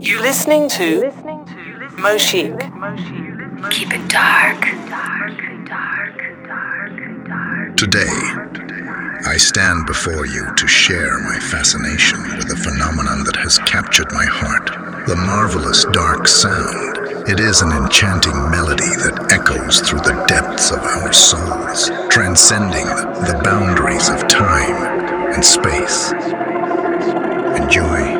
You're listening to Moshic. Keep it dark. Today, I stand before you to share my fascination with a phenomenon that has captured my heart the marvelous dark sound. It is an enchanting melody that echoes through the depths of our souls, transcending the boundaries of time and space. Enjoy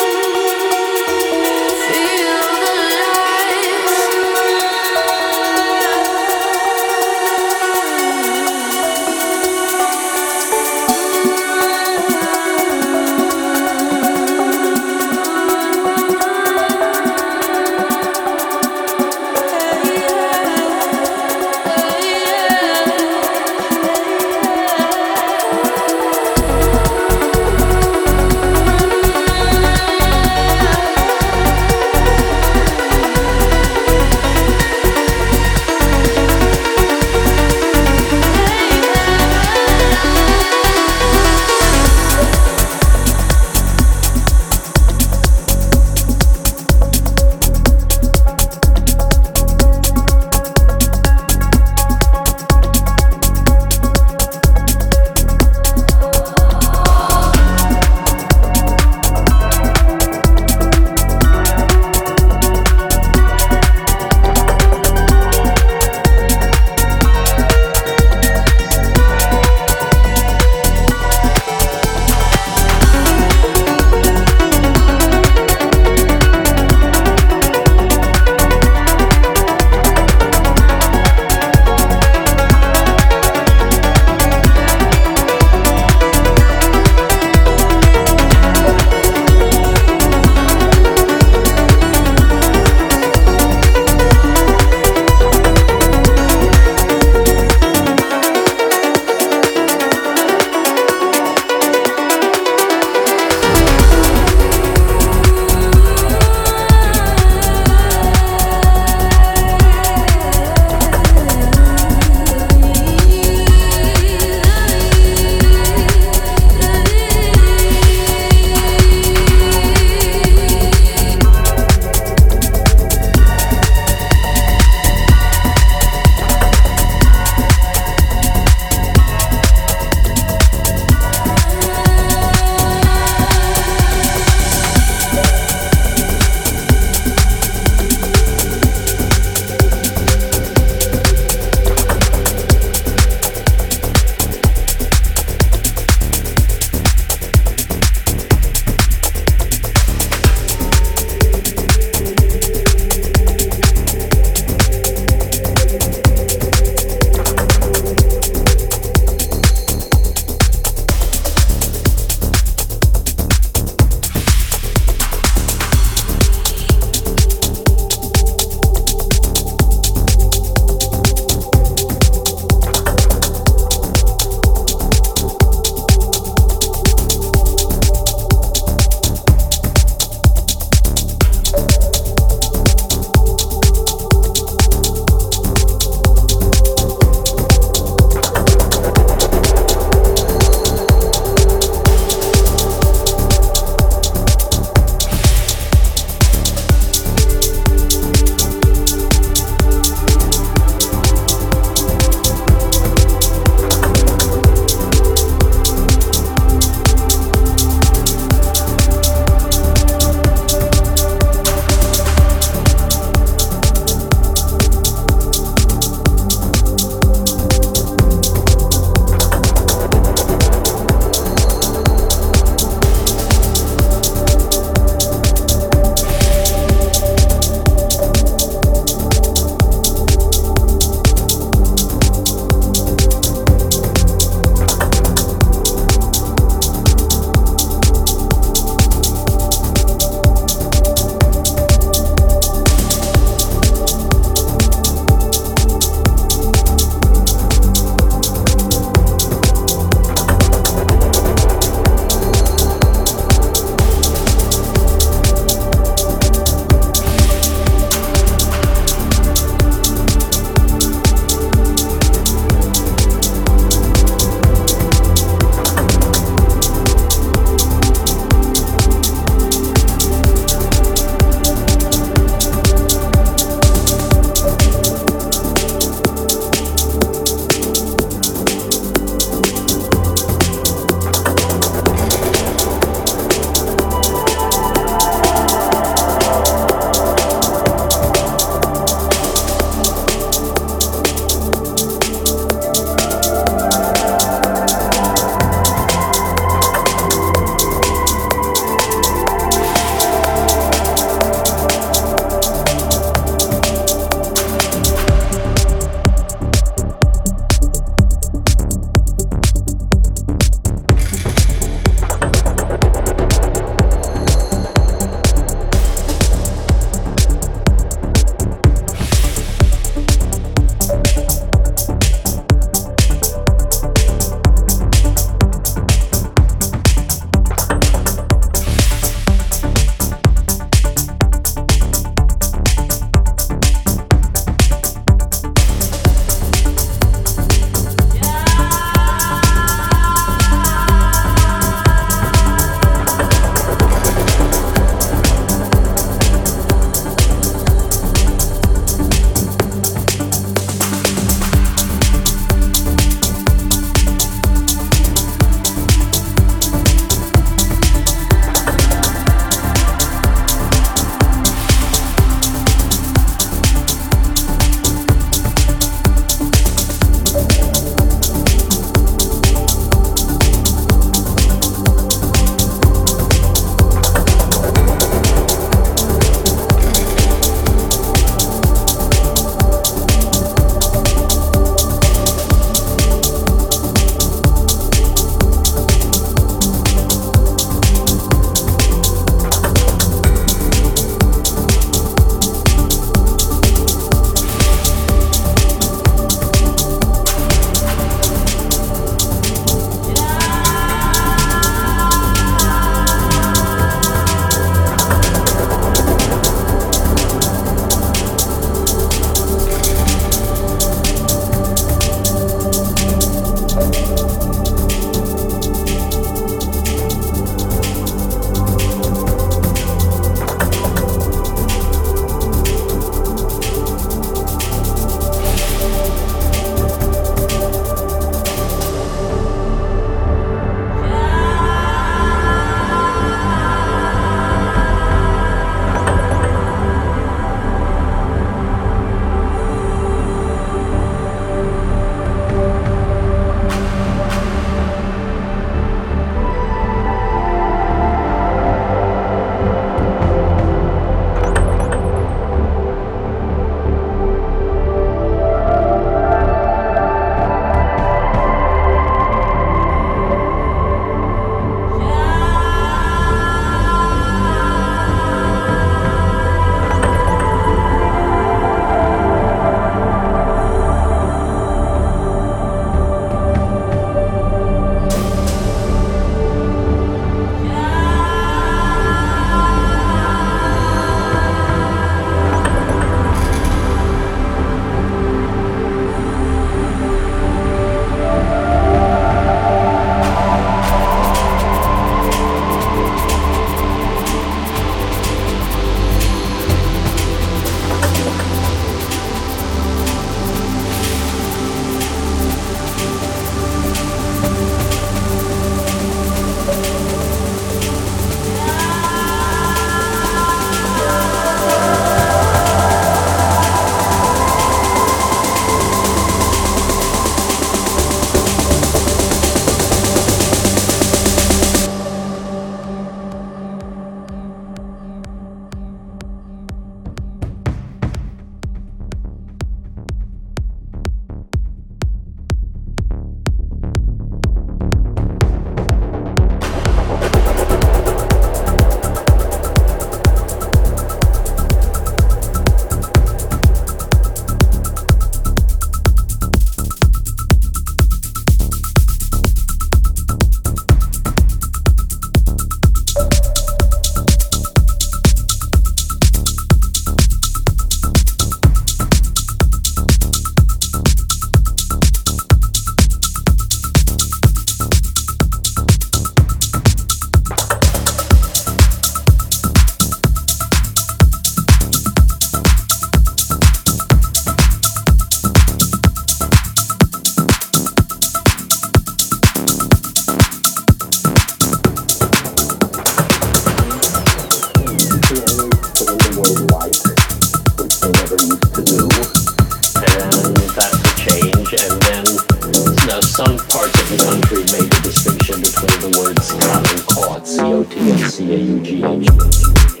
influencia em um dia a dia.